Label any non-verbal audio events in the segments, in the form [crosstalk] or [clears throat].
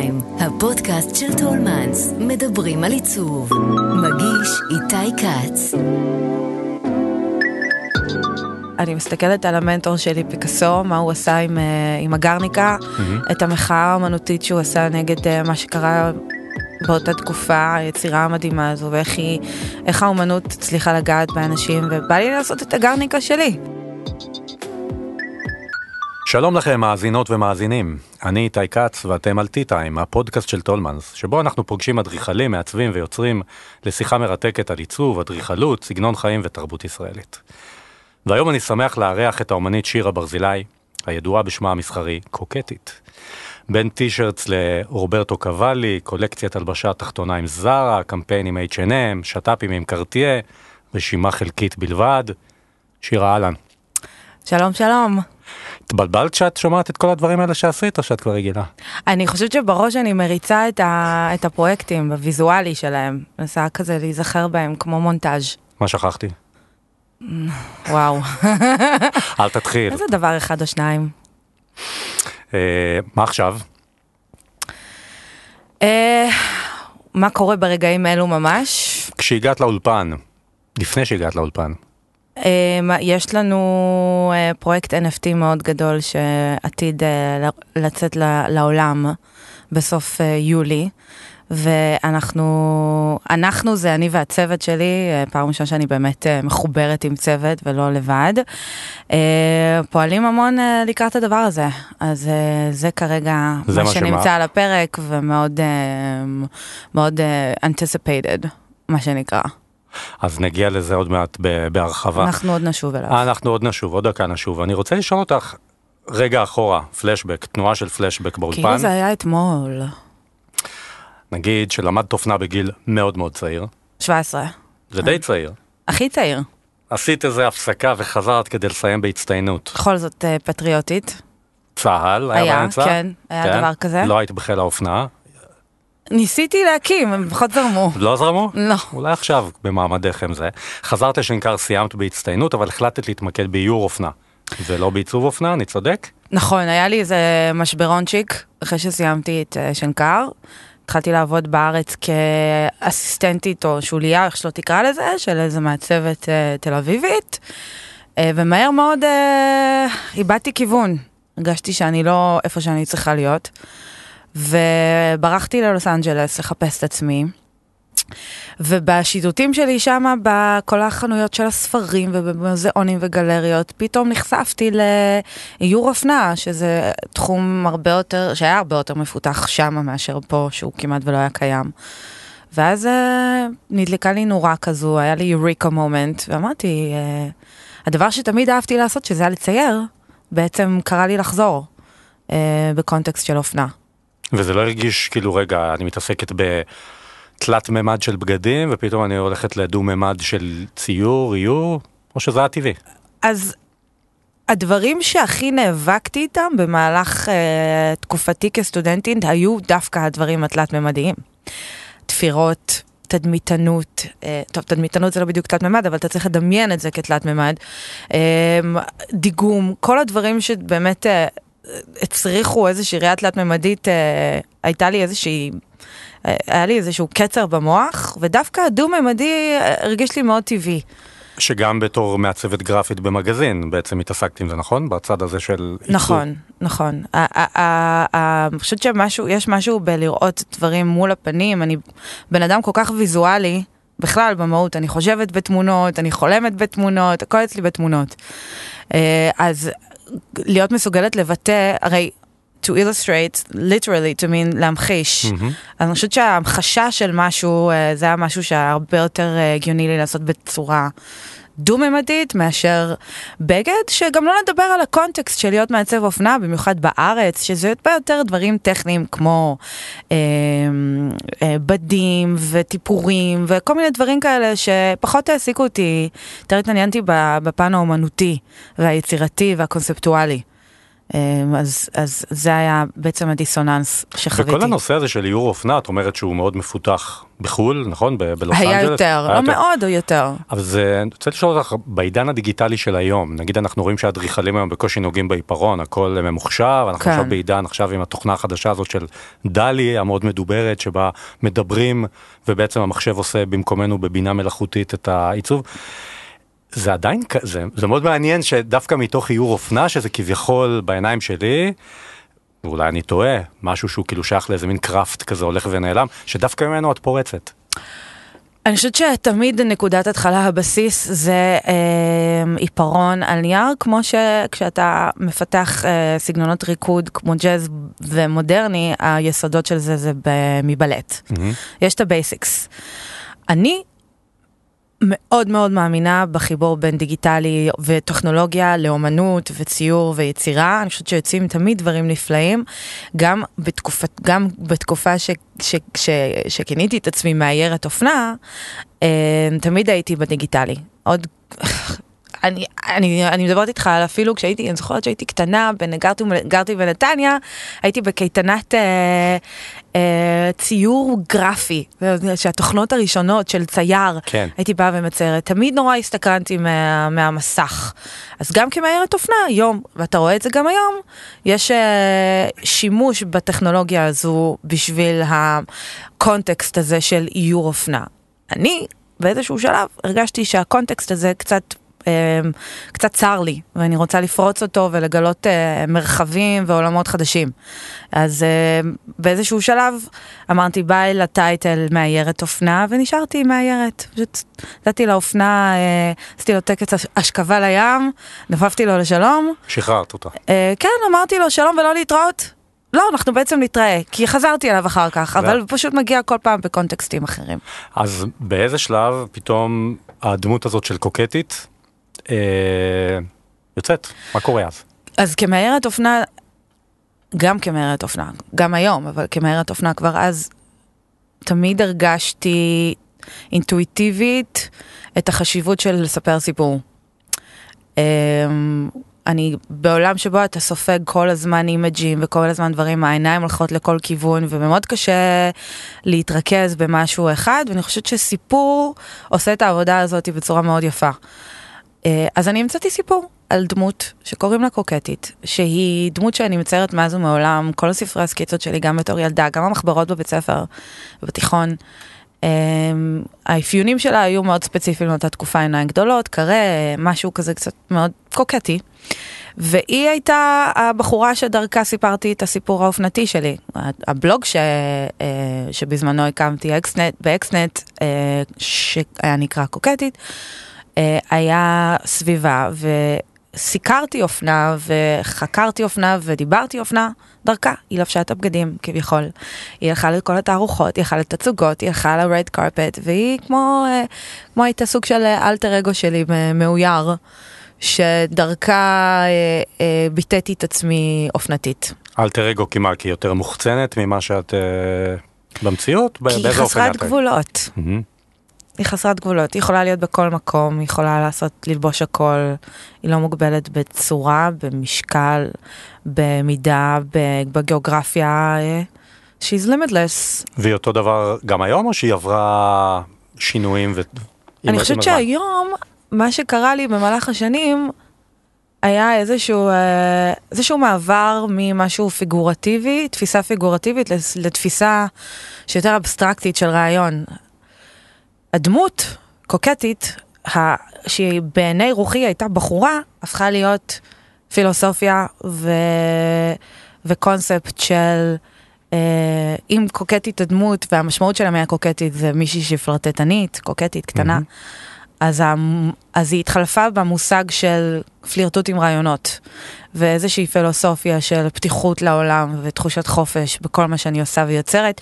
טיים, הפודקאסט של טולמנס, מדברים על עיצוב. מגיש איתי כץ. אני מסתכלת על המנטור שלי פיקאסו, מה הוא עשה עם, אה, עם הגרניקה, mm-hmm. את המחאה האמנותית שהוא עשה נגד אה, מה שקרה באותה תקופה, היצירה המדהימה הזו, ואיך היא, איך האומנות הצליחה לגעת באנשים, ובא לי לעשות את הגרניקה שלי. שלום לכם מאזינות ומאזינים, אני איתי כץ ואתם על T-Time, הפודקאסט של טולמנס, שבו אנחנו פוגשים אדריכלים, מעצבים ויוצרים לשיחה מרתקת על עיצוב, אדריכלות, סגנון חיים ותרבות ישראלית. והיום אני שמח לארח את האומנית שירה ברזילי, הידועה בשמה המסחרי קוקטית. בין טישרטס לרוברטו קוואלי, קולקציית הלבשה תחתונה עם זרה, קמפיין עם H&M, שת"פים עם קרטיה, רשימה חלקית בלבד. שירה אהלן. שלום שלום. התבלבלת שאת שומעת את כל הדברים האלה שעשית או שאת כבר רגילה? אני חושבת שבראש אני מריצה את, ה, את הפרויקטים בוויזואלי שלהם, מנסה כזה להיזכר בהם כמו מונטאז'. מה שכחתי? וואו. אל תתחיל. איזה דבר אחד או שניים. אה, מה עכשיו? אה, מה קורה ברגעים אלו ממש? כשהגעת לאולפן, לפני שהגעת לאולפן. אה, יש לנו אה, פרויקט NFT מאוד גדול שעתיד אה, לצאת לעולם בסוף יולי. ואנחנו, אנחנו זה אני והצוות שלי, פעם ראשונה שאני באמת מחוברת עם צוות ולא לבד. פועלים המון לקראת הדבר הזה, אז זה כרגע זה מה מה שנמצא שמה? על הפרק ומאוד מאוד anticipated, מה שנקרא. אז נגיע לזה עוד מעט בהרחבה. אנחנו עוד נשוב אליו. אה, אנחנו עוד נשוב, עוד דקה נשוב. אני רוצה לשאול אותך, רגע אחורה, פלשבק, תנועה של פלשבק באולפן. כאילו זה היה אתמול, נגיד שלמדת אופנה בגיל מאוד מאוד צעיר, 17, זה די צעיר. הכי צעיר, עשית איזה הפסקה וחזרת כדי לסיים בהצטיינות. בכל זאת אה, פטריוטית. צה"ל היה היה, באמצע? כן, היה דבר כזה. לא היית בחיל האופנה? ניסיתי להקים, הם פחות זרמו. לא זרמו? לא. אולי עכשיו במעמדך עם זה. חזרת לשנקר, סיימת בהצטיינות, אבל החלטת להתמקד באיור אופנה. ולא בעיצוב אופנה, אני צודק? נכון, היה לי איזה משברונצ'יק אחרי שסיימתי את אה, שנקר. התחלתי לעבוד בארץ כאסיסטנטית או שוליה, איך שלא תקרא לזה, של איזה מעצבת אה, תל אביבית. אה, ומהר מאוד אה, איבדתי כיוון. הרגשתי שאני לא איפה שאני צריכה להיות. וברחתי ללוס אנג'לס לחפש את עצמי. ובשיטוטים שלי שם, בכל החנויות של הספרים ובמוזיאונים וגלריות, פתאום נחשפתי לאיור אופנה, שזה תחום הרבה יותר, שהיה הרבה יותר מפותח שם מאשר פה, שהוא כמעט ולא היה קיים. ואז אה, נדלקה לי נורה כזו, היה לי יוריקה מומנט, ואמרתי, אה, הדבר שתמיד אהבתי לעשות, שזה היה לצייר, בעצם קרה לי לחזור אה, בקונטקסט של אופנה. וזה לא הרגיש כאילו, רגע, אני מתעסקת בתלת מימד של בגדים, ופתאום אני הולכת לדו מימד של ציור, איור, או שזה היה טבעי? אז הדברים שהכי נאבקתי איתם במהלך אה, תקופתי כסטודנטית היו דווקא הדברים התלת-ממדיים. תפירות, תדמיתנות, אה, טוב, תדמיתנות זה לא בדיוק תלת-ממד, אבל אתה צריך לדמיין את זה כתלת-ממד. אה, דיגום, כל הדברים שבאמת אה, הצריכו איזושהי ראייה תלת-ממדית, אה, הייתה לי איזושהי... אה, היה לי איזשהו קצר במוח, ודווקא הדו-ממדי אה, הרגיש לי מאוד טבעי. שגם בתור מעצבת גרפית במגזין בעצם התעסקת עם זה, נכון? בצד הזה של עיצוב. נכון, נכון. ה- ה- אני חושבת שמשהו, יש משהו בלראות דברים מול הפנים, אני בן אדם כל כך ויזואלי, בכלל במהות, אני חושבת בתמונות, אני חולמת בתמונות, הכל אצלי בתמונות. אה, אז להיות מסוגלת לבטא, הרי to illustrate, literally, to mean להמחיש. מהמם. אז אני חושבת שההמחשה של משהו, אה, זה היה משהו שהיה הרבה יותר אה, הגיוני לי לעשות בצורה דו-ממדית מאשר בגד, שגם לא נדבר על הקונטקסט של להיות מעצב אופנה, במיוחד בארץ, שזה הרבה יותר דברים טכניים כמו אה, אה, בדים וטיפורים וכל מיני דברים כאלה שפחות העסיקו אותי, יותר התעניינתי בפן האומנותי והיצירתי והקונספטואלי. אמ, אז, אז זה היה בעצם הדיסוננס שחוויתי. וכל הנושא הזה של איור אופנה, את אומרת שהוא מאוד מפותח בחו"ל, נכון? ב- בלוס היה אנג'לס? יותר, לא מאוד או יותר. אבל זה, אני רוצה לשאול אותך, בעידן הדיגיטלי של היום, נגיד אנחנו רואים שהאדריכלים היום בקושי נוגעים בעיפרון, הכל ממוחשב, אנחנו כן. עכשיו בעידן עכשיו עם התוכנה החדשה הזאת של דלי המאוד מדוברת, שבה מדברים ובעצם המחשב עושה במקומנו בבינה מלאכותית את העיצוב. זה עדיין, כ- זה, מאוד מעניין שדווקא מתוך איור אופנה, שזה כביכול בעיניים שלי, ואולי אני טועה, משהו שהוא כאילו שייך לאיזה מין קראפט כזה הולך ונעלם, שדווקא ממנו את פורצת. אני חושבת שתמיד נקודת התחלה, הבסיס, זה אה, עיפרון על נייר, כמו שכשאתה מפתח אה, סגנונות ריקוד כמו ג'אז ומודרני, היסודות של זה זה מבלט. יש את הבייסיקס. אני מאוד מאוד מאמינה בחיבור בין דיגיטלי וטכנולוגיה לאומנות וציור ויצירה. אני חושבת שיוצאים תמיד דברים נפלאים. גם, בתקופת, גם בתקופה ש, ש, ש, שכיניתי את עצמי מאיירת אופנה, אה, תמיד הייתי בדיגיטלי. עוד... [laughs] אני, אני, אני מדברת איתך על אפילו כשהייתי, אני זוכרת שהייתי קטנה, בין, גרתי, גרתי בנתניה, הייתי בקייטנת אה, ציור גרפי, שהתוכנות הראשונות של צייר, כן. הייתי באה ומציירת, תמיד נורא הסתקרנתי מה, מהמסך. אז גם כמאיירת אופנה היום, ואתה רואה את זה גם היום, יש אה, שימוש בטכנולוגיה הזו בשביל הקונטקסט הזה של איור אופנה. אני באיזשהו שלב הרגשתי שהקונטקסט הזה קצת אה, קצת צר לי, ואני רוצה לפרוץ אותו ולגלות אה, מרחבים ועולמות חדשים. אז אה, באיזשהו שלב אמרתי ביי לטייטל מאיירת אופנה, ונשארתי מאיירת. פשוט נתתי לאופנה, אה, עשיתי לו טקס השכבה לים, נפפתי לו לשלום. שחררת אותה. כן, אמרתי לו שלום ולא להתראות. לא, אנחנו בעצם נתראה, כי חזרתי אליו אחר כך, אבל פשוט מגיע כל פעם בקונטקסטים אחרים. אז באיזה שלב פתאום הדמות הזאת של קוקטית אה, יוצאת? מה קורה אז? אז כמאיירת אופנה, גם כמאיירת אופנה, גם היום, אבל כמאיירת אופנה כבר אז, תמיד הרגשתי אינטואיטיבית את החשיבות של לספר סיפור. אמ, אני בעולם שבו אתה סופג כל הזמן אימג'ים וכל הזמן דברים, העיניים הולכות לכל כיוון ומאוד קשה להתרכז במשהו אחד, ואני חושבת שסיפור עושה את העבודה הזאת בצורה מאוד יפה. אה, אז אני המצאתי סיפור על דמות שקוראים לה קוקטית, שהיא דמות שאני מציירת מאז ומעולם, כל הספרי הסקיצות שלי, גם בתור ילדה, גם המחברות בבית ספר ובתיכון. Um, האפיונים שלה היו מאוד ספציפיים לאותה תקופה, עיניים גדולות, קרה, משהו כזה קצת מאוד קוקטי. והיא הייתה הבחורה שדרכה סיפרתי את הסיפור האופנתי שלי. הבלוג ש, uh, שבזמנו הקמתי אקסנט, באקסנט, שהיה נקרא קוקטית, היה סביבה, וסיקרתי אופנה, וחקרתי אופנה, ודיברתי אופנה. דרכה, היא לבשה את הבגדים כביכול. היא הלכה לכל התערוכות, היא הלכה לתצוגות, היא הלכה ל-red carpet, והיא כמו, אה, כמו הייתה סוג של אלטר אגו שלי מאויר, שדרכה אה, אה, ביטאתי את עצמי אופנתית. אלטר אגו מה, כי היא יותר מוחצנת ממה שאת אה, במציאות? כי היא חסרת גבולות. מהמם. היא חסרת גבולות, היא יכולה להיות בכל מקום, היא יכולה לעשות, ללבוש הכל, היא לא מוגבלת בצורה, במשקל, במידה, בגיאוגרפיה, אה, she's limitless. והיא אותו דבר גם היום, או שהיא עברה שינויים ו... אני עם חושבת? שהיום, מה שקרה לי במהלך השנים, היה איזשהו, אה, איזשהו מעבר ממשהו פיגורטיבי, תפיסה פיגורטיבית, לתפיסה שיותר אבסטרקטית של רעיון. הדמות, קוקטית, שהיא בעיני רוחי הייתה בחורה, הפכה להיות פילוסופיה ו... וקונספט של אה, אם קוקטית הדמות והמשמעות שלה מהקוקטית זה מישהי שהיא פלרטטנית, קוקטית קטנה, אז, המ... אז היא התחלפה במושג של פלירטוט עם רעיונות, ואיזושהי פילוסופיה של פתיחות לעולם ותחושת חופש בכל מה שאני עושה ויוצרת.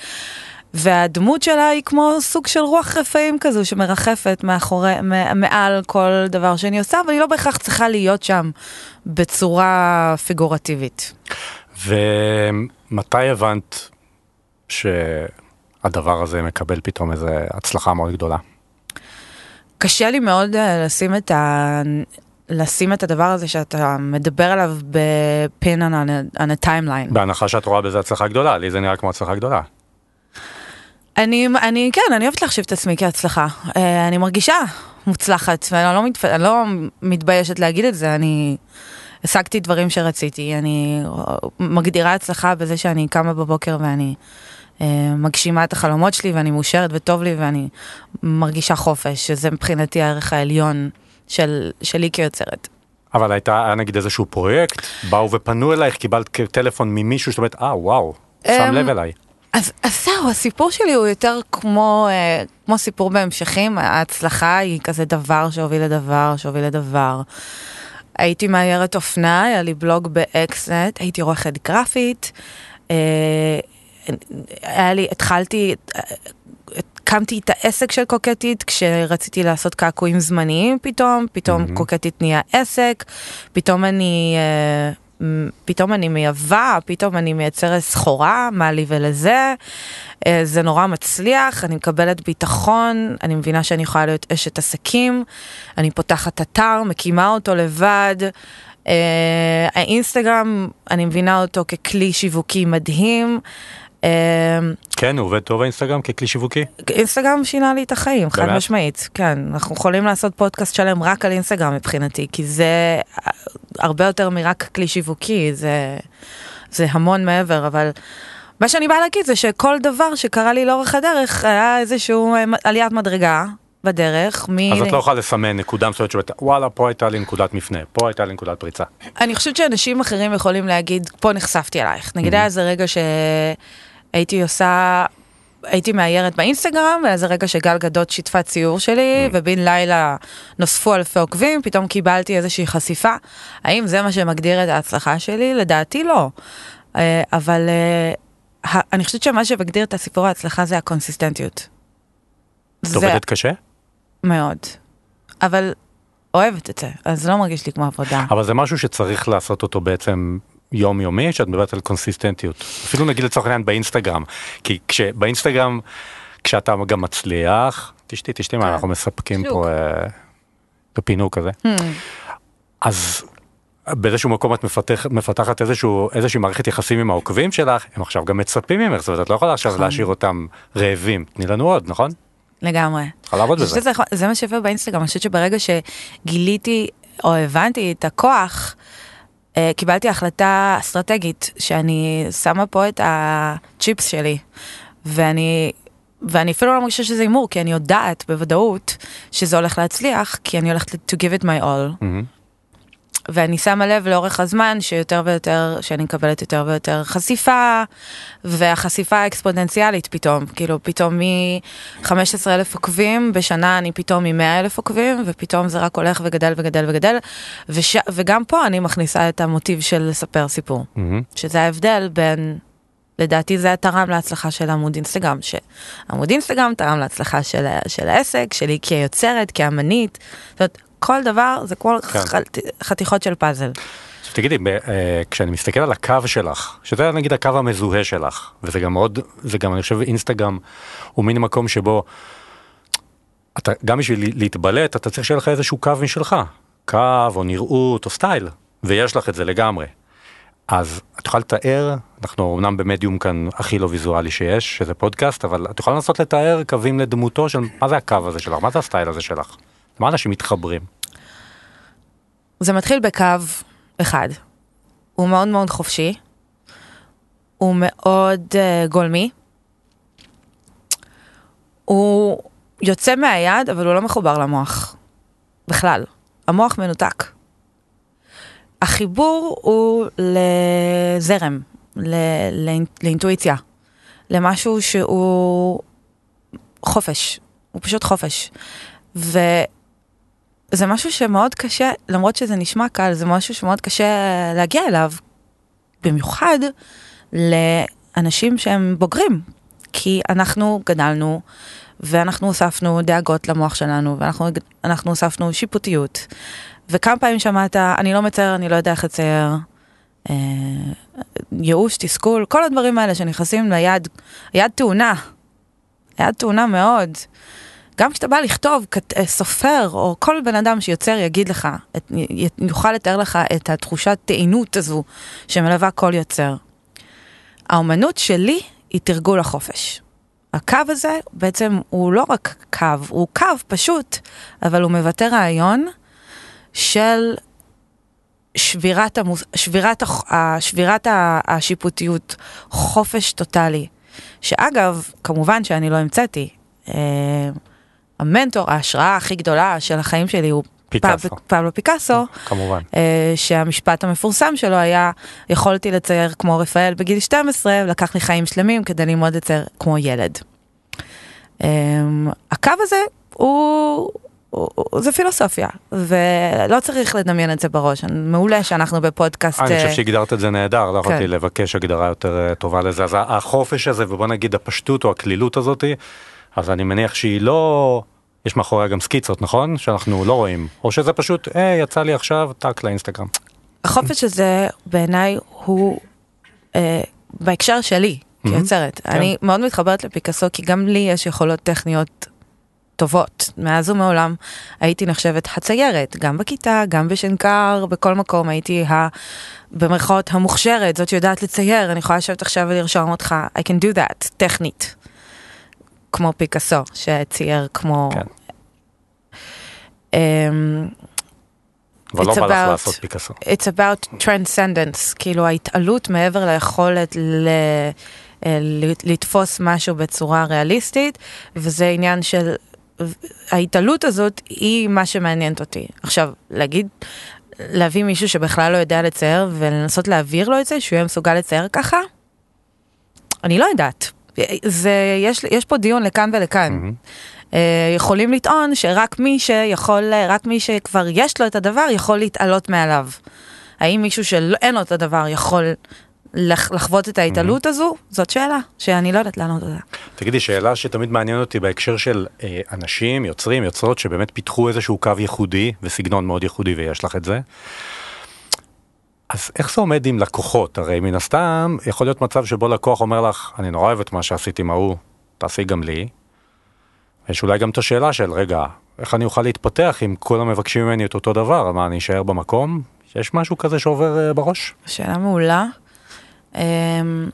והדמות שלה היא כמו סוג של רוח רפאים כזו שמרחפת מאחורי, מעל כל דבר שאני עושה, אבל היא לא בהכרח צריכה להיות שם בצורה פיגורטיבית. ומתי הבנת שהדבר הזה מקבל פתאום איזו הצלחה מאוד גדולה? קשה לי מאוד אה, לשים את, ה... לשים את הדבר הזה שאתה מדבר עליו בפין on a, on a timeline. בהנחה שאת רואה בזה הצלחה גדולה, לי זה נראה כמו הצלחה גדולה. אני, אני, כן, אני אוהבת להחשיב את עצמי כהצלחה. אה, אני מרגישה מוצלחת, ואני לא, מתפ... לא מתביישת להגיד את זה, אני השגתי דברים שרציתי, אני מגדירה הצלחה בזה שאני קמה בבוקר ואני אה, מגשימה את החלומות שלי, ואני מאושרת וטוב לי, ואני מרגישה חופש, שזה מבחינתי הערך העליון של, שלי כיוצרת. אבל הייתה, היה נגיד איזשהו פרויקט, באו ופנו אלייך, קיבלת טלפון ממישהו שאת אומרת, אה, וואו, שם אמ, לב אליי. אז, אז זהו, הסיפור שלי הוא יותר כמו, אה, כמו סיפור בהמשכים, ההצלחה היא כזה דבר שהוביל לדבר, שהוביל לדבר. הייתי מאיירת אופנה, היה לי בלוג באקסנט, הייתי עורכת גרפית, אה, היה לי, התחלתי, הקמתי את העסק של קוקטית כשרציתי לעשות קעקועים זמניים פתאום, פתאום מהמם. קוקטית נהיה עסק, פתאום אני, אה, פתאום אני מייבאה, פתאום אני מייצרת סחורה, מה לי ולזה, אה, זה נורא מצליח, אני מקבלת ביטחון, אני מבינה שאני יכולה להיות אשת עסקים, אני פותחת אתר, מקימה אותו לבד. אה, האינסטגרם, אני מבינה אותו ככלי שיווקי מדהים. אה, כן, הוא עובד טוב האינסטגרם ככלי שיווקי? אינסטגרם שינה לי את החיים, חד? משמעית, כן. אנחנו יכולים לעשות פודקאסט שלם רק על אינסטגרם מבחינתי, כי זה הרבה יותר מרק כלי שיווקי, זה, זה המון מעבר, אבל מה שאני באה להגיד זה שכל דבר שקרה לי לאורך הדרך היה איזשהו אה, עליית מדרגה בדרך. מ... אז את לא יכולה לסמן נקודה מסוימת שאומרת, וואלה, פה הייתה לי נקודת מפנה, פה הייתה לי נקודת פריצה. אני חושבת שאנשים אחרים יכולים להגיד, פה נחשפתי אלייך. נגיד היה איזה רגע שהייתי עושה, הייתי מאיירת באינסטגרם, והיה איזה רגע שגל גדות שיתפה ציור שלי, ובן לילה נוספו אלפי עוקבים, פתאום קיבלתי איזושהי חשיפה. האם זה מה שמגדיר את ההצלחה שלי? לדעתי לא. אה, אבל אה, אני חושבת שמה שמגדיר את הסיפור ההצלחה זה הקונסיסטנטיות. את זה עובדת קשה? מאוד. אבל אוהבת את זה, אז לא מרגיש לי כמו עבודה. אבל זה משהו שצריך לעשות אותו בעצם יומיומי, שאת מדברת על קונסיסטנטיות. אפילו נגיד לצורך העניין באינסטגרם, כי כשבאינסטגרם, כשאתה גם מצליח, תשתי, תשתי מה, אנחנו מספקים. פה אה, בפינוק הזה, Hmm. אז באיזשהו מקום את מפתח, מפתחת איזשהו, איזושהי מערכת יחסים עם העוקבים שלך, הם עכשיו גם מצפים ממך, זאת אומרת, את לא יכולה עכשיו נכון. להשאיר אותם רעבים, תני לנו עוד, נכון? לגמרי. צריכה לעבוד בזה. זה מה שיפה באינסטגרם, אני חושבת שברגע שגיליתי או הבנתי את הכוח, קיבלתי החלטה אסטרטגית שאני שמה פה את הצ'יפס שלי, ואני, ואני אפילו לא מרגישה שזה הימור, כי אני יודעת בוודאות שזה הולך להצליח, כי אני הולכת to give it my all. מהמם. ואני שמה לב לאורך הזמן שיותר ויותר, שאני מקבלת יותר ויותר חשיפה, והחשיפה האקספוננציאלית פתאום, כאילו פתאום מ-15 אלף עוקבים, בשנה אני פתאום מ-100 אלף עוקבים, ופתאום זה רק הולך וגדל וגדל וגדל, וש... וגם פה אני מכניסה את המוטיב של לספר סיפור, מהמם. שזה ההבדל בין... לדעתי זה תרם להצלחה של עמוד אינסטגרם, שעמוד אינסטגרם תרם להצלחה של, של העסק, שלי כיוצרת, כאמנית, זאת אומרת, כל דבר זה כמו כן. חת- חתיכות של פאזל. תגידי, אה, כשאני מסתכל על הקו שלך, שזה נגיד הקו המזוהה שלך, וזה גם מאוד, זה גם אני חושב אינסטגרם הוא מין מקום שבו, אתה גם בשביל לה- להתבלט אתה צריך שיהיה לך איזשהו קו משלך, קו או נראות או סטייל, ויש לך את זה לגמרי. אז את יכולה לתאר, אנחנו אמנם במדיום כאן הכי לא ויזואלי שיש, שזה פודקאסט, אבל את יכולה לנסות לתאר קווים לדמותו של, מה זה הקו הזה שלך, מה זה הסטייל הזה שלך, מה אנשים מתחברים. זה מתחיל בקו אחד. הוא מאוד מאוד חופשי. הוא מאוד uh, גולמי. הוא יוצא מהיד, אבל הוא לא מחובר למוח. בכלל. המוח מנותק. החיבור הוא לזרם, ל- לאינ- לאינטואיציה, למשהו שהוא חופש, הוא פשוט חופש. ו... זה משהו שמאוד קשה, למרות שזה נשמע קל, זה משהו שמאוד קשה להגיע אליו, במיוחד לאנשים שהם בוגרים, כי אנחנו גדלנו ואנחנו הוספנו דאגות למוח שלנו ואנחנו אנחנו הוספנו שיפוטיות. וכמה פעמים שמעת, אני לא מצייר, אני לא יודע איך לצייר, אה, ייאוש, תסכול, כל הדברים האלה שנכנסים ליד, יד טעונה, יד טעונה מאוד. גם כשאתה בא לכתוב, כת- אה, סופר או כל בן אדם שיוצר יגיד לך, את, יוכל לתאר לך את התחושת טעינות הזו שמלווה כל יוצר. האומנות שלי היא תרגול החופש. הקו הזה בעצם הוא לא רק קו, הוא קו פשוט, אבל הוא מבטא רעיון של שבירת, המוס... שבירת, שבירת השיפוטיות, חופש טוטאלי. שאגב, כמובן שאני לא המצאתי. המנטור, ההשראה הכי גדולה של החיים שלי הוא פיקאסו. פב- פבלו פיקאסו, כמובן. אה, שהמשפט המפורסם שלו היה, יכולתי לצייר כמו רפאל בגיל 12, לקח לי חיים שלמים כדי ללמוד לצייר כמו ילד. אה, הקו הזה הוא, הוא, הוא- זה פילוסופיה, ולא צריך לדמיין את זה בראש, מעולה שאנחנו בפודקאסט. אני חושב אה, שהגדרת את זה נהדר, לא יכולתי כן. לבקש הגדרה יותר טובה לזה. אז החופש הזה, ובוא נגיד הפשטות או הקלילות הזאתי, אז אני מניח שהיא לא... יש מאחוריה גם סקיצות, נכון? שאנחנו לא רואים. או שזה פשוט, אה, יצא לי עכשיו, טאק לאינסטגרם. החופש הזה בעיניי הוא אה, בהקשר שלי כיוצרת. כן. אני מאוד מתחברת לפיקאסו כי גם לי יש יכולות טכניות טובות. מאז ומעולם הייתי נחשבת הציירת, גם בכיתה, גם בשנקר, בכל מקום הייתי ה... במרכאות המוכשרת, זאת שיודעת לצייר, אני יכולה לשבת עכשיו ולרשום אותך, I can do that, טכנית. כמו פיקאסו, שצייר כמו... כן. אמ, אבל לא בא לך לעשות פיקאסו. It's about transcendence, כאילו ההתעלות מעבר ליכולת. אה, ל- לתפוס משהו בצורה ריאליסטית, וזה עניין של... ההתעלות הזאת היא מה שמעניינת אותי. עכשיו, להגיד, להביא מישהו שבכלל לא יודע לצייר ולנסות להעביר לו את זה, שהוא יהיה מסוגל לצייר ככה? אני לא יודעת. זה, יש, יש פה דיון לכאן ולכאן. אה, יכולים לטעון שרק מי שיכול, רק מי שכבר יש לו את הדבר יכול להתעלות מעליו. האם מישהו שאין לו את הדבר יכול לח, לחוות את ההתעלות הזו? זאת שאלה שאני לא יודעת לענות עליה. תגידי, שאלה שתמיד מעניין אותי בהקשר של אה, אנשים, יוצרים, יוצרות, שבאמת פיתחו איזשהו קו ייחודי וסגנון מאוד ייחודי ויש לך את זה. אז איך זה עומד עם לקוחות? הרי מן הסתם יכול להיות מצב שבו לקוח אומר לך, אני נורא אוהב את מה שעשית עם ההוא, תעשי גם לי. יש אולי גם את השאלה של, רגע, איך אני אוכל להתפתח אם כולם מבקשים ממני את אותו דבר? מה, אני אשאר במקום? יש משהו כזה שעובר אה, בראש? שאלה מעולה. אמ,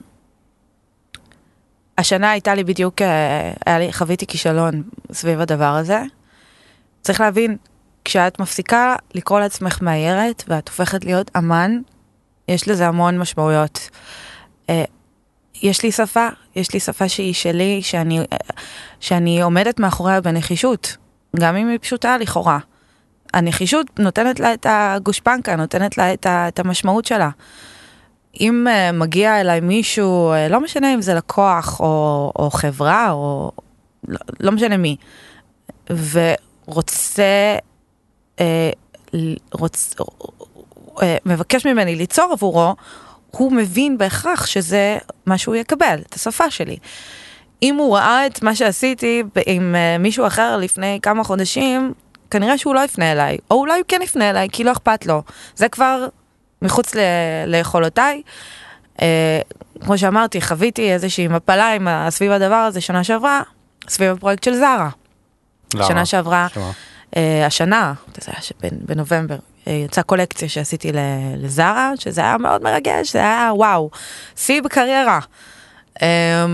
השנה הייתה לי בדיוק, אה, היה לי, חוויתי כישלון סביב הדבר הזה. צריך להבין, כשאת מפסיקה לקרוא לעצמך מאיירת ואת הופכת להיות אמן, יש לזה המון משמעויות. אה, יש לי שפה, יש לי שפה שהיא שלי, שאני, אה, שאני עומדת מאחוריה בנחישות, גם אם היא פשוטה לכאורה. הנחישות נותנת לה את הגושפנקה, נותנת לה את, ה, את המשמעות שלה. אם uh, מגיע אליי מישהו, לא משנה אם זה לקוח או, או חברה או לא, לא משנה מי, ורוצה, רוצ, uh, מבקש ממני ליצור עבורו, הוא מבין בהכרח שזה מה שהוא יקבל, את השפה שלי. אם הוא ראה את מה שעשיתי עם uh, מישהו אחר לפני כמה חודשים, כנראה שהוא לא יפנה אליי, או אולי הוא כן יפנה אליי כי לא אכפת לו. זה כבר מחוץ ל- ליכולותיי. אה, כמו שאמרתי, חוויתי איזושהי מפלה עם סביב הדבר הזה שנה שעברה, סביב הפרויקט של זרה. למה? שנה שעברה? אה, השנה, זה היה בנובמבר, אה, יצאה קולקציה שעשיתי לזרה, שזה היה מאוד מרגש, זה היה וואו, שיא בקריירה. אה,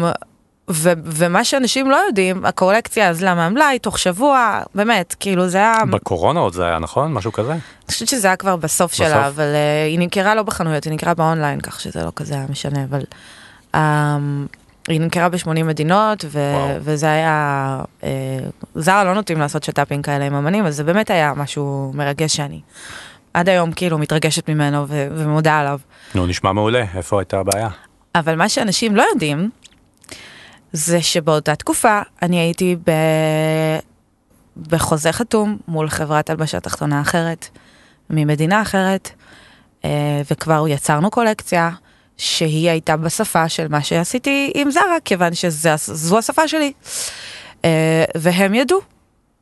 ו- ומה שאנשים לא יודעים, הקולקציה אזלה מהמלאי תוך שבוע, באמת, כאילו זה היה, בקורונה עוד זה היה, נכון? משהו כזה? אני חושבת שזה היה כבר בסוף בסוף? שלה, אבל uh, היא נמכרה לא בחנויות, היא נמכרה באונליין, כך שזה לא כזה היה משנה, אבל um, היא נמכרה ב-80 מדינות, ו-. וזה היה, uh, זרה לא נוטים לעשות שת"פים כאלה עם אמנים, אז זה באמת היה משהו מרגש שאני עד היום כאילו מתרגשת ממנו ו- ומודה עליו. נו, נשמע מעולה, איפה הייתה הבעיה? אבל מה שאנשים לא יודעים, זה שבאותה תקופה אני הייתי ב... בחוזה חתום מול חברת הלבשה תחתונה אחרת, ממדינה אחרת, אה, וכבר יצרנו קולקציה שהיא הייתה בשפה של מה שעשיתי עם זרה, כיוון שזו השפה שלי. אה, והם ידעו.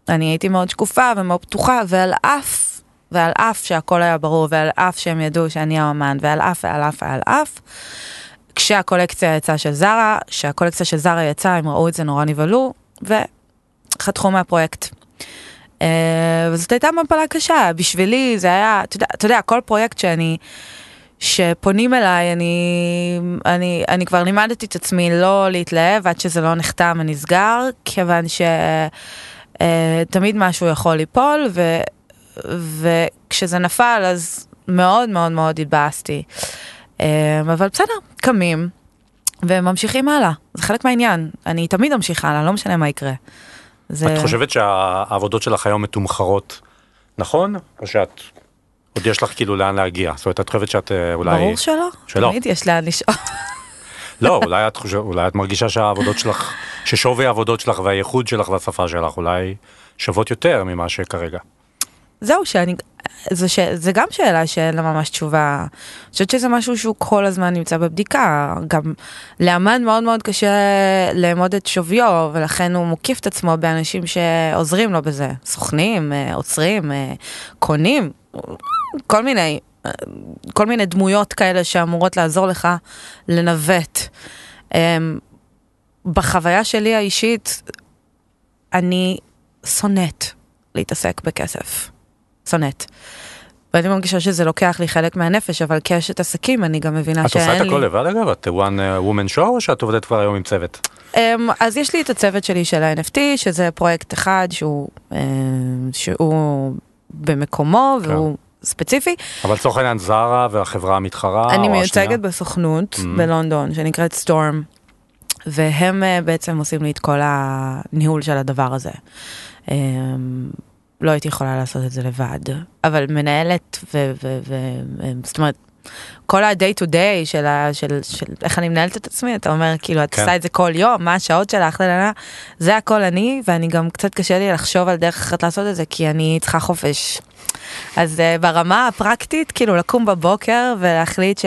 אני הייתי מאוד שקופה ומאוד פתוחה, ועל אף, ועל אף שהכל היה ברור, ועל אף שהם ידעו שאני האמן, ועל אף, ועל אף, ועל אף, כשהקולקציה יצאה של זרה, כשהקולקציה של זרה יצאה, הם ראו את זה נורא נבהלו, חתכו מהפרויקט. אה, וזאת הייתה מפלה קשה, בשבילי זה היה, אתה יודע, כל פרויקט שאני, שפונים אליי, אני, אני, אני כבר לימדתי את עצמי לא להתלהב עד שזה לא נחתם ונסגר, כיוון שתמיד משהו יכול ליפול, ו, וכשזה נפל אז מאוד מאוד מאוד התבאסתי. אה, אבל בסדר, קמים וממשיכים הלאה, זה חלק מהעניין. אני תמיד אמשיך הלאה, לא משנה מה יקרה. זה... את חושבת שהעבודות שלך היום מתומחרות נכון? או שאת, עוד יש לך כאילו לאן להגיע? זאת אומרת, את חושבת שאת אה, אולי... ברור שלא, שלא. תמיד יש לאן לשאול. [laughs] לא, אולי את, חושב, אולי את מרגישה שהעבודות שלך, ששווי העבודות שלך והייחוד שלך והשפה שלך אולי שוות יותר ממה שכרגע. זהו, שאני, זה, ש, זה גם שאלה שאין לה ממש תשובה. אני חושבת שזה משהו שהוא כל הזמן נמצא בבדיקה. גם לאמן מאוד מאוד קשה לאמוד את שוויו, ולכן הוא מוקיף את עצמו באנשים שעוזרים לו בזה. סוכנים, אה, עוצרים, אה, קונים, כל מיני, כל מיני דמויות כאלה שאמורות לעזור לך לנווט. אמ, בחוויה שלי האישית, אני שונאת להתעסק בכסף. שונאת. ואני מרגישה שזה לוקח לי חלק מהנפש, אבל כאשת עסקים אני גם מבינה את שאין לי... עושה את הכל לבד אגב? את one uh, woman show או שאת עובדת כבר היום עם צוות? Um, אז יש לי את הצוות שלי של ה-NFT, שזה פרויקט אחד שהוא, um, שהוא במקומו כן. והוא ספציפי. אבל לצורך העניין זרה והחברה המתחרה אני מיוצגת? בסוכנות Mhm. בלונדון, שנקראת סטורם, והם uh, בעצם עושים לי את כל הניהול של הדבר הזה. Um, לא הייתי יכולה לעשות את זה לבד, אבל מנהלת, ו... ו, ו זאת אומרת, כל ה-day to day של, ה, של, של איך אני מנהלת את עצמי, אתה אומר, כאילו, את כן. עושה את זה כל יום, מה השעות שלך, לה. זה הכל אני, ואני גם קצת קשה לי לחשוב על דרך אחרת לעשות את זה, כי אני צריכה חופש. אז uh, ברמה הפרקטית, כאילו, לקום בבוקר ולהחליט ש...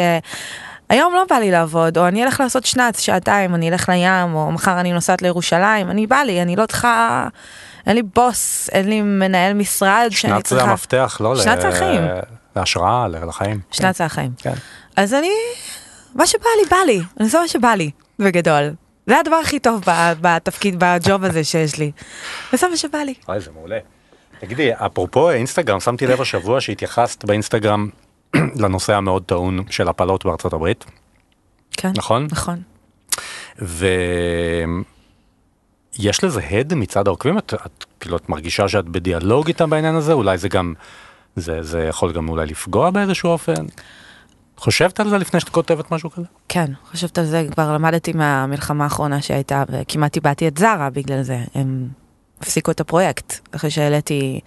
היום לא בא לי לעבוד, או אני אלך לעשות שנץ, שעתיים, אני אלך לים, או מחר אני נוסעת לירושלים, אני בא לי, אני לא צריכה, אין לי בוס, אין לי מנהל משרד שאני שנת זה צריכה... המפתח, לא? ל- זה החיים. להשראה, לחיים. שנת זה החיים. כן. אז אני, מה שבא לי, בא לי, אני עושה מה שבא לי, בגדול. זה הדבר הכי טוב בתפקיד, בג'וב הזה שיש לי. אני עושה מה שבא לי. וואי, זה מעולה. תגידי, אפרופו אינסטגרם, שמתי לב השבוע שהתייחסת באינסטגרם [clears throat] לנושא המאוד טעון של הפלות בארצות הברית, כן. נכון? נכון. ויש לזה הד מצד העוקבים? את, את כאילו את מרגישה שאת בדיאלוג איתם בעניין הזה? אולי זה גם, זה, זה יכול גם אולי לפגוע באיזשהו אופן? חושבת על זה לפני שאת כותבת משהו כזה? כן, חושבת על זה, כבר למדתי מהמלחמה האחרונה שהייתה, וכמעט איבדתי את זארה בגלל זה. הם הפסיקו את הפרויקט, אחרי שהעליתי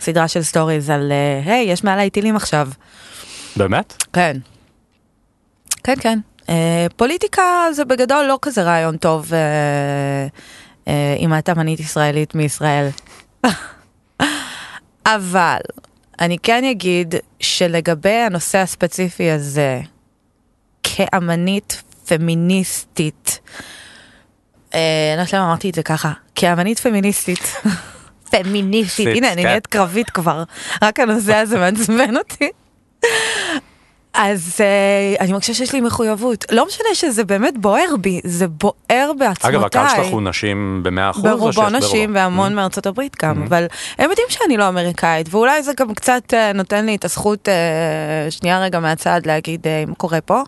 סדרה של סטוריז על, אה, היי, יש מעליי טילים עכשיו. באמת? כן. כן, כן. אה, פוליטיקה זה בגדול לא כזה רעיון טוב אה, אה, אם את אמנית ישראלית מישראל. [laughs] אבל אני כן אגיד שלגבי הנושא הספציפי הזה, כאמנית פמיניסטית, אני לא יודעת למה אמרתי את זה ככה, כאמנית פמיניסטית, [laughs] פמיניסטית, הנה אני. נהיית קרבית כבר, רק הנושא הזה מעצבן אותי. אז uh, אני מרגישה שיש לי מחויבות. לא משנה שזה באמת בוער בי, זה בוער בעצמותיי. אגב, הקהל שלך הוא נשים במאה אחוז? ברובו נשים? והמון מארצות הברית גם, אבל הם יודעים שאני לא אמריקאית, ואולי זה גם קצת אה, נותן לי את הזכות אה, שנייה רגע מהצד להגיד אה, מה קורה פה.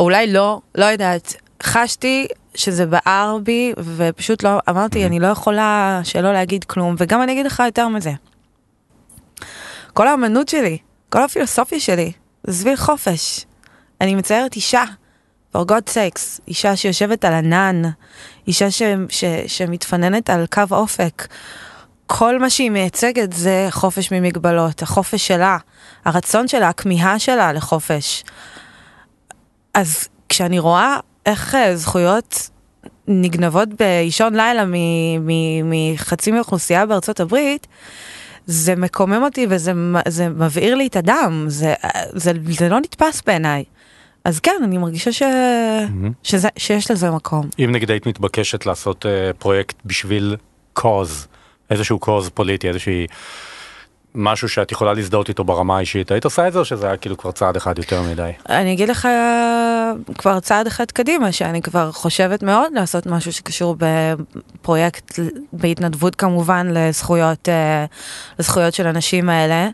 או אולי לא, לא יודעת. חשתי שזה בער בי, ופשוט לא, אמרתי, אני לא יכולה שלא להגיד כלום, וגם אני אגיד לך יותר מזה. כל האמנות שלי, כל הפילוסופיה שלי, זה סביב חופש. אני מציירת אישה, for God sakes, אישה שיושבת על ענן, אישה ש, ש, שמתפננת על קו אופק. כל מה שהיא מייצגת זה חופש ממגבלות, החופש שלה, הרצון שלה, הכמיהה שלה לחופש. אז כשאני רואה איך אה, זכויות נגנבות באישון לילה מחצי מהאוכלוסייה בארצות הברית, זה מקומם אותי וזה זה מבעיר לי את הדם, זה, זה, זה לא נתפס בעיניי. אז כן, אני מרגישה ש... שזה, שיש לזה מקום. אם נגיד היית מתבקשת לעשות אה, פרויקט בשביל cause, איזשהו cause פוליטי, איזושהי משהו שאת יכולה להזדהות איתו ברמה האישית, היית עושה את זה או שזה היה כאילו כבר צעד אחד יותר מדי? אני אגיד לך כבר צעד אחד קדימה, שאני כבר חושבת מאוד לעשות משהו שקשור בפרויקט, בהתנדבות כמובן, לזכויות, אה, לזכויות של הנשים האלה.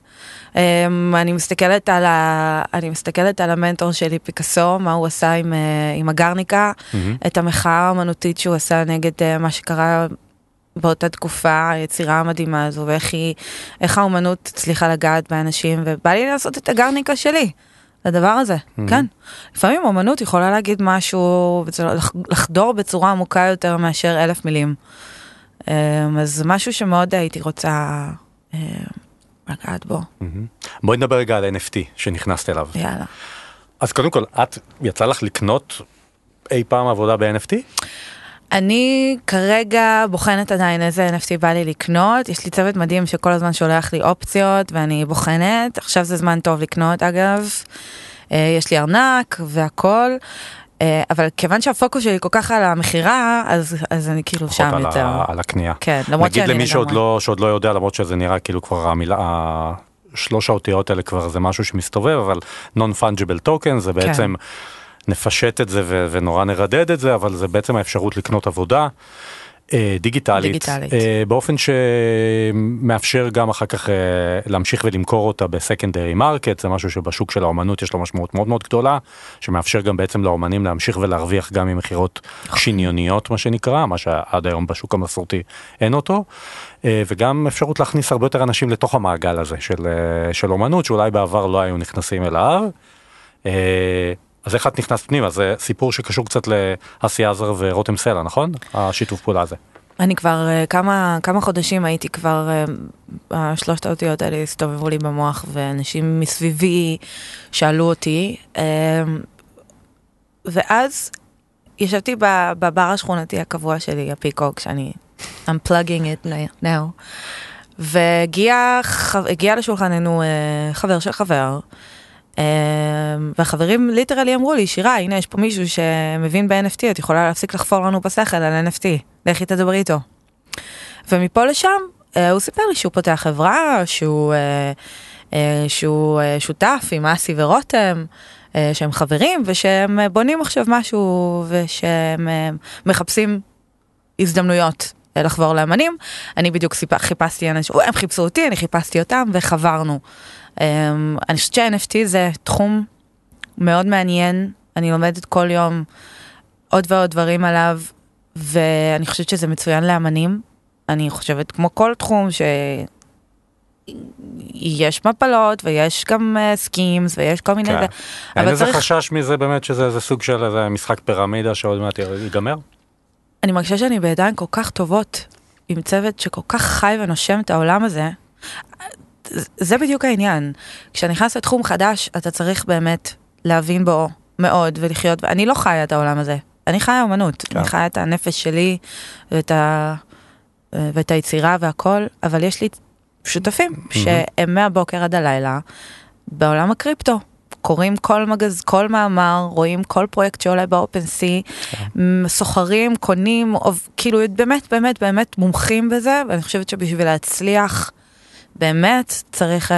אמ, אני מסתכלת על, ה... אני מסתכלת על המנטור שלי, פיקאסו, מה הוא עשה עם, אה, עם הגרניקה, mm-hmm. את המחאה האמנותית שהוא עשה נגד אה, מה שקרה באותה תקופה, היצירה המדהימה הזו, ואיך היא, איך האומנות הצליחה לגעת באנשים, ובא לי לעשות את הגרניקה שלי. לדבר הזה, mm-hmm. כן. לפעמים אומנות יכולה להגיד משהו, לחדור בצורה עמוקה יותר מאשר אלף מילים. אמ, אז משהו שמאוד הייתי רוצה אמ, לגעת בו. Mm-hmm. בואי נדבר רגע על NFT שנכנסת אליו. יאללה. אז קודם כל, את, יצא לך לקנות אי פעם עבודה ב-NFT? אני כרגע בוחנת עדיין איזה NFT בא לי לקנות, יש לי צוות מדהים שכל הזמן שולח לי אופציות ואני בוחנת, עכשיו זה זמן טוב לקנות אגב, אה, יש לי ארנק והכל, אה, אבל כיוון שהפוקוס שלי כל כך על המכירה, אז, אז אני כאילו שם על יותר. ה, על הקנייה. כן, למרות שאני נגיד למי שעוד לא, שעוד לא יודע, למרות שזה נראה כאילו כבר המילה, שלוש האותיות האלה כבר זה משהו שמסתובב, אבל non-fungible token זה בעצם... כן. נפשט את זה ו- ונורא נרדד את זה, אבל זה בעצם האפשרות לקנות עבודה. אה, דיגיטלית, דיגיטלית. אה, באופן שמאפשר גם אחר כך אה, להמשיך ולמכור אותה ב secondary market, זה משהו שבשוק של האומנות יש לו משמעות מאוד מאוד גדולה, שמאפשר גם בעצם לאומנים להמשיך ולהרוויח גם ממכירות אוקיי. שניוניות מה שנקרא, מה שעד היום בשוק המסורתי אין אותו, וגם אפשרות להכניס הרבה יותר אנשים לתוך המעגל הזה של, של אומנות, שאולי בעבר לא היו נכנסים אליו. אז איך את נכנסת פנימה? זה סיפור שקשור קצת לאסי עזר ורותם סלע, נכון? השיתוף פעולה הזה. אני כבר uh, כמה, כמה חודשים הייתי כבר, uh, השלושת האותיות האלה הסתובבו לי במוח, ואנשים מסביבי שאלו אותי, uh, ואז ישבתי בבר השכונתי הקבוע שלי, הפיקוק, שאני, I'm plugging it now, והגיע לשולחננו חבר של חבר, והחברים ליטרלי אמרו לי, שירה, הנה יש פה מישהו שמבין ב-NFT, את יכולה להפסיק לחפור לנו בשכל על NFT, לכי תדברי איתו. ומפה לשם, אה, הוא סיפר לי שהוא פותח חברה, שהוא, אה, אה, שהוא שותף עם אסי ורותם, שהם חברים, ושהם בונים עכשיו משהו, ושהם מחפשים הזדמנויות לחבור לאמנים. אני בדיוק חיפשתי אנשים, הם חיפשו אותי, אני חיפשתי אותם, וחברנו. Um, אני חושבת ש-NFT זה תחום מאוד מעניין, אני לומדת כל יום עוד ועוד דברים עליו, ואני חושבת שזה מצוין לאמנים. אני חושבת כמו כל תחום שיש מפלות ויש גם scams uh, ויש כל מיני... כן. אין איזה צריך... חשש מזה באמת שזה איזה סוג של איזה משחק פירמידה שעוד מעט ייגמר? אני מרגישה שאני בידיים כל כך טובות, עם צוות שכל כך חי ונושם את העולם הזה. זה בדיוק העניין. כשאתה נכנס לתחום חדש, אתה צריך באמת להבין בו מאוד ולחיות, ואני לא חיה את העולם הזה. אני חיה אומנות, כן. אני חיה את הנפש שלי ואת, ה... ואת היצירה והכל, אבל יש לי שותפים שהם מהבוקר עד הלילה בעולם הקריפטו. קוראים כל מגז, כל מאמר, רואים כל פרויקט שעולה באופן סי, כן. סוחרים, קונים, כאילו באמת באמת באמת מומחים בזה, ואני חושבת שבשביל להצליח באמת צריך uh,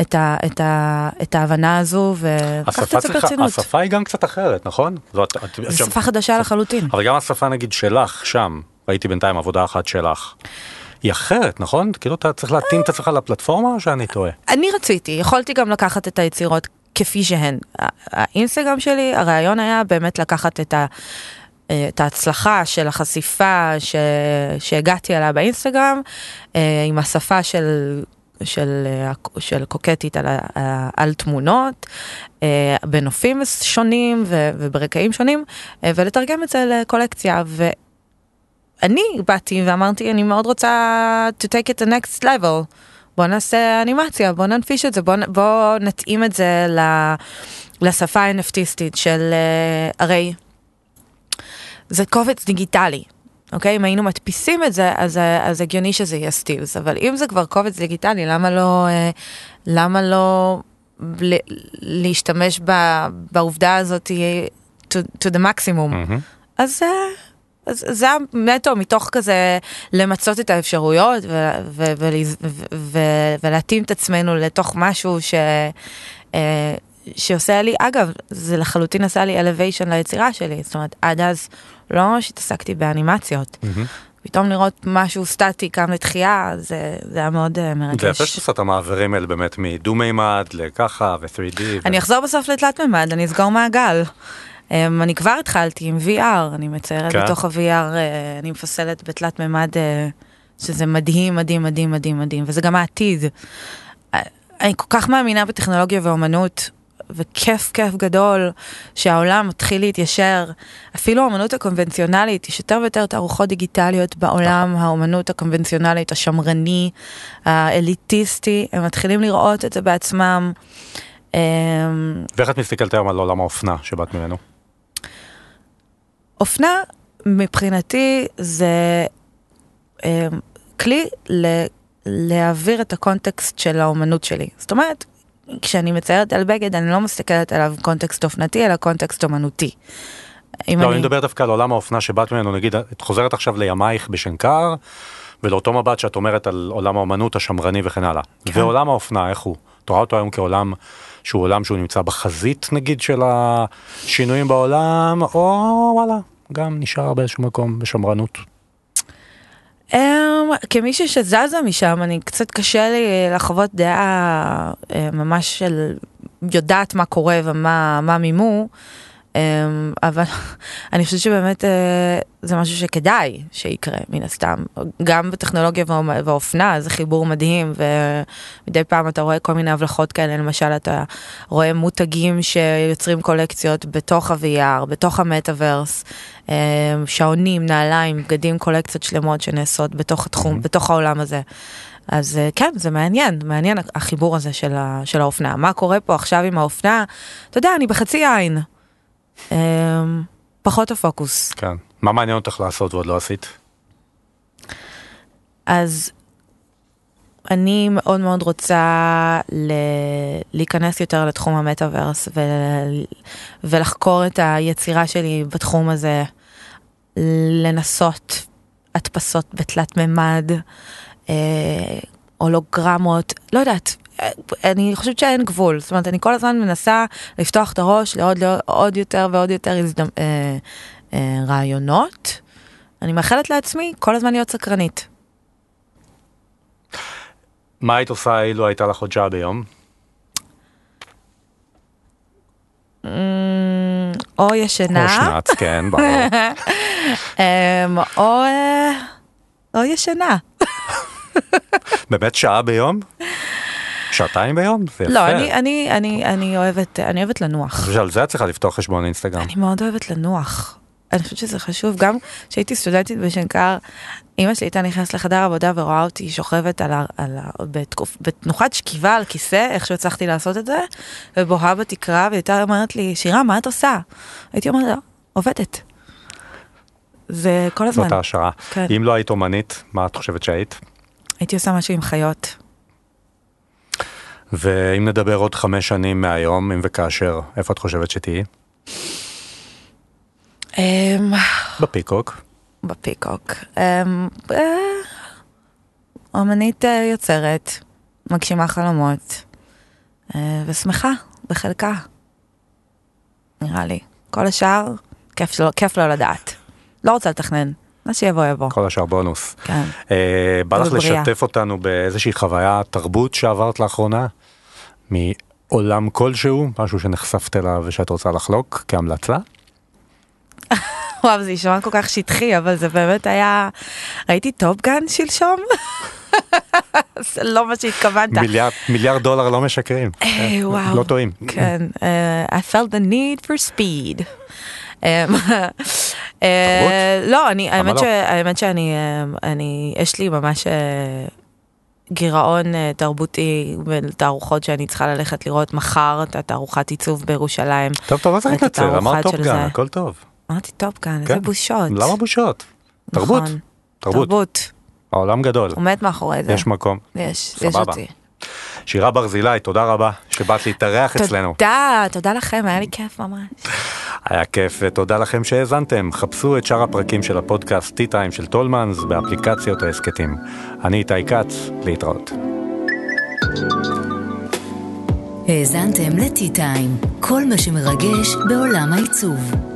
את, ה, את, ה, את ההבנה הזו ולקחת את זה ברצינות. השפה היא גם קצת אחרת, נכון? זו שפה חדשה לחלוטין. אבל גם השפה נגיד שלך שם, ראיתי בינתיים עבודה אחת שלך. היא אחרת, נכון? כאילו אתה צריך להתאים את עצמך לפלטפורמה או שאני טועה? אני רציתי, יכולתי גם לקחת את היצירות כפי שהן. האינסטגרם שלי, הרעיון היה באמת לקחת את ה... אה, את ההצלחה של החשיפה ש... שהגעתי אליה באינסטגרם אה, עם השפה של, של, אה, של קוקטית על, על תמונות בנופים שונים. וברקעים שונים ולתרגם את זה לקולקציה. ואני באתי ואמרתי אני מאוד רוצה to take it to next level. בוא נעשה אנימציה, בוא ננפיש את זה, בוא, בוא נתאים את זה לשפה ה-NFTיסטית של הרי זה קובץ דיגיטלי. אוקיי? אם היינו מדפיסים את זה, אז, אז הגיוני שזה יהיה סטילס, אבל אם זה כבר קובץ דיגיטלי, למה לא, אה, למה לא ל, להשתמש ב, בעובדה הזאת to, to the maximum? Mm-hmm. אז, אה, אז זה היה נטו מתוך כזה למצות את האפשרויות ו- ו- ו- ו- ו- ולהתאים את עצמנו לתוך משהו ש... אה, שעושה לי, אגב, זה לחלוטין עשה לי elevation ליצירה שלי, זאת אומרת, עד אז לא ממש התעסקתי באנימציות. פתאום לראות משהו סטטי קם לתחייה, זה, זה היה מאוד אה, מרגש. זה יפה שאתה עושה את המעברים האלה באמת מדו-מימד לככה ו-3D. אני אחזור בסוף לתלת מימד, אני אסגור מעגל. Um, אני כבר התחלתי עם VR, אני מציירת כן? בתוך ה-VR, uh, אני מפסלת בתלת מימד, uh, שזה מדהים, מדהים, מדהים, מדהים, מדהים, וזה גם העתיד. Uh, אני כל כך מאמינה בטכנולוגיה ואומנות, וכיף, כיף גדול שהעולם מתחיל להתיישר. אפילו האומנות הקונבנציונלית, יש יותר ויותר תערוכות דיגיטליות בעולם, האומנות הקונבנציונלית, השמרני, האליטיסטי, הם מתחילים לראות את זה בעצמם. אמ, ואיך את מסתכלת היום על עולם האופנה שבאת ממנו? אופנה, מבחינתי, זה אמ, כלי ל- להעביר את הקונטקסט של האומנות שלי. זאת אומרת, כשאני מציירת על בגד, אני לא מסתכלת עליו קונטקסט אופנתי, אלא קונטקסט אומנותי. לא, אני מדבר דווקא על עולם האופנה שבאת ממנו, נגיד, את חוזרת עכשיו לימייך בשנקר, ולאותו מבט שאת אומרת על עולם האומנות השמרני וכן הלאה. כן. ועולם האופנה, איך הוא? את רואה אותו היום כעולם שהוא עולם שהוא נמצא בחזית, נגיד, של השינויים בעולם, או וואלה, גם נשאר באיזשהו מקום בשמרנות. Um, כמישהי שזזה משם, אני קצת קשה לי לחוות דעה uh, ממש של יודעת מה קורה ומה מה מימו, אבל [laughs] אני חושבת שבאמת uh, זה משהו שכדאי שיקרה מן הסתם. גם בטכנולוגיה והאופנה זה חיבור מדהים ומדי פעם אתה רואה כל מיני הבלחות כאלה, למשל אתה רואה מותגים שיוצרים קולקציות בתוך ה-VR, בתוך המטאוורס. אה, שעונים, נעליים, בגדים, קולקציות שלמות שנעשות בתוך התחום, בתוך העולם הזה. אז אה, כן, זה מעניין, מעניין החיבור הזה של, ה, של האופנה. מה קורה פה עכשיו עם האופנה? אתה יודע, אני בחצי עין. אה, פחות הפוקוס. כן. מה מעניין אותך לעשות ועוד לא עשית? אז אני מאוד מאוד רוצה ל... להיכנס יותר לתחום המטאוורס ו... ולחקור את היצירה שלי בתחום הזה, לנסות הדפסות בתלת מימד, אה, הולוגרמות, לא יודעת. אני חושבת שאין גבול, זאת אומרת, אני כל הזמן מנסה לפתוח את הראש לעוד לעוד יותר ועוד יותר הזדמ... אה, אה, רעיונות. אני מאחלת לעצמי כל הזמן להיות סקרנית. מה היית עושה אילו הייתה לך עוד שעה ביום? אמ, או ישנה, או שנץ, כן, ברור. [laughs] אמ, או אה, או ישנה. באמת שעה ביום? שעתיים ביום? זה יפה. לא, אני, אני, אני, אני אוהבת, אני אוהבת לנוח. ועל זה את צריכה לפתוח חשבון אינסטגרם. אני מאוד אוהבת לנוח. אני חושבת שזה חשוב. גם כשהייתי סטודנטית בשנקר, אימא שלי הייתה נכנסת לחדר עבודה ורואה אותי שוכבת על ה, על ה, בתקופ, בתנוחת שכיבה על כיסא, איך שהצלחתי לעשות את זה, ובוהה בתקרה, והיא הייתה אומרת לי, שירה, מה את עושה? הייתי אומרת לה, עובדת. זה כל הזמן. זאת ההשראה. כן. אם לא היית אומנית, מה את חושבת שהיית? הייתי עושה משהו עם חיות. ואם נדבר עוד חמש שנים מהיום, אם וכאשר, איפה את חושבת שתהיי? אמ, בפיקוק. בפיקוק. אמ, אה, אומנית אה, יוצרת, מגשימה חלומות, אה, ושמחה בחלקה. נראה לי. כל השאר, כיף, שלא, כיף לא לדעת. לא רוצה לתכנן, מה שיבוא יבוא. כל השאר בונוס. כן. אה, בא לך. לשתף אותנו באיזושהי חוויה תרבות שעברת לאחרונה? מעולם כלשהו, משהו שנחשפת אליו ושאת רוצה לחלוק כהמלצה? וואו, זה יישמע כל כך שטחי, אבל זה באמת היה... ראיתי Top Gun שלשום? [laughs] זה לא מה שהתכוונת. מיליארד, מיליארד דולר לא משקרים. אה, וואו. לא טועים. כן, אה, I felt the need for speed. אה, לא, האמת לא? האמת שאני, אני, יש לי ממש גירעון אה, תרבותי בתערוכות שאני צריכה ללכת לראות מחר את התערוכת עיצוב בירושלים. טוב, טוב, את אני אקצר, אמרת Top Gun. הכל טוב. אמרתי Top Gun, איזה כן. בושות. למה בושות? תרבות, נכון. תרבות, תרבות. העולם גדול, עומד מאחורי זה. יש מקום. יש, יש. אותי. שירה ברזילי, תודה רבה שבאת להתארח אצלנו. תודה, תודה לכם, היה לי כיף ממש. היה כיף ותודה לכם שהאזנתם. חפשו את שאר הפרקים של הפודקאסט T-Time של טולמנס באפליקציות ההסכתים. אני איתי כץ, להתראות. האזנתם ל T-Time, כל מה שמרגש בעולם העיצוב.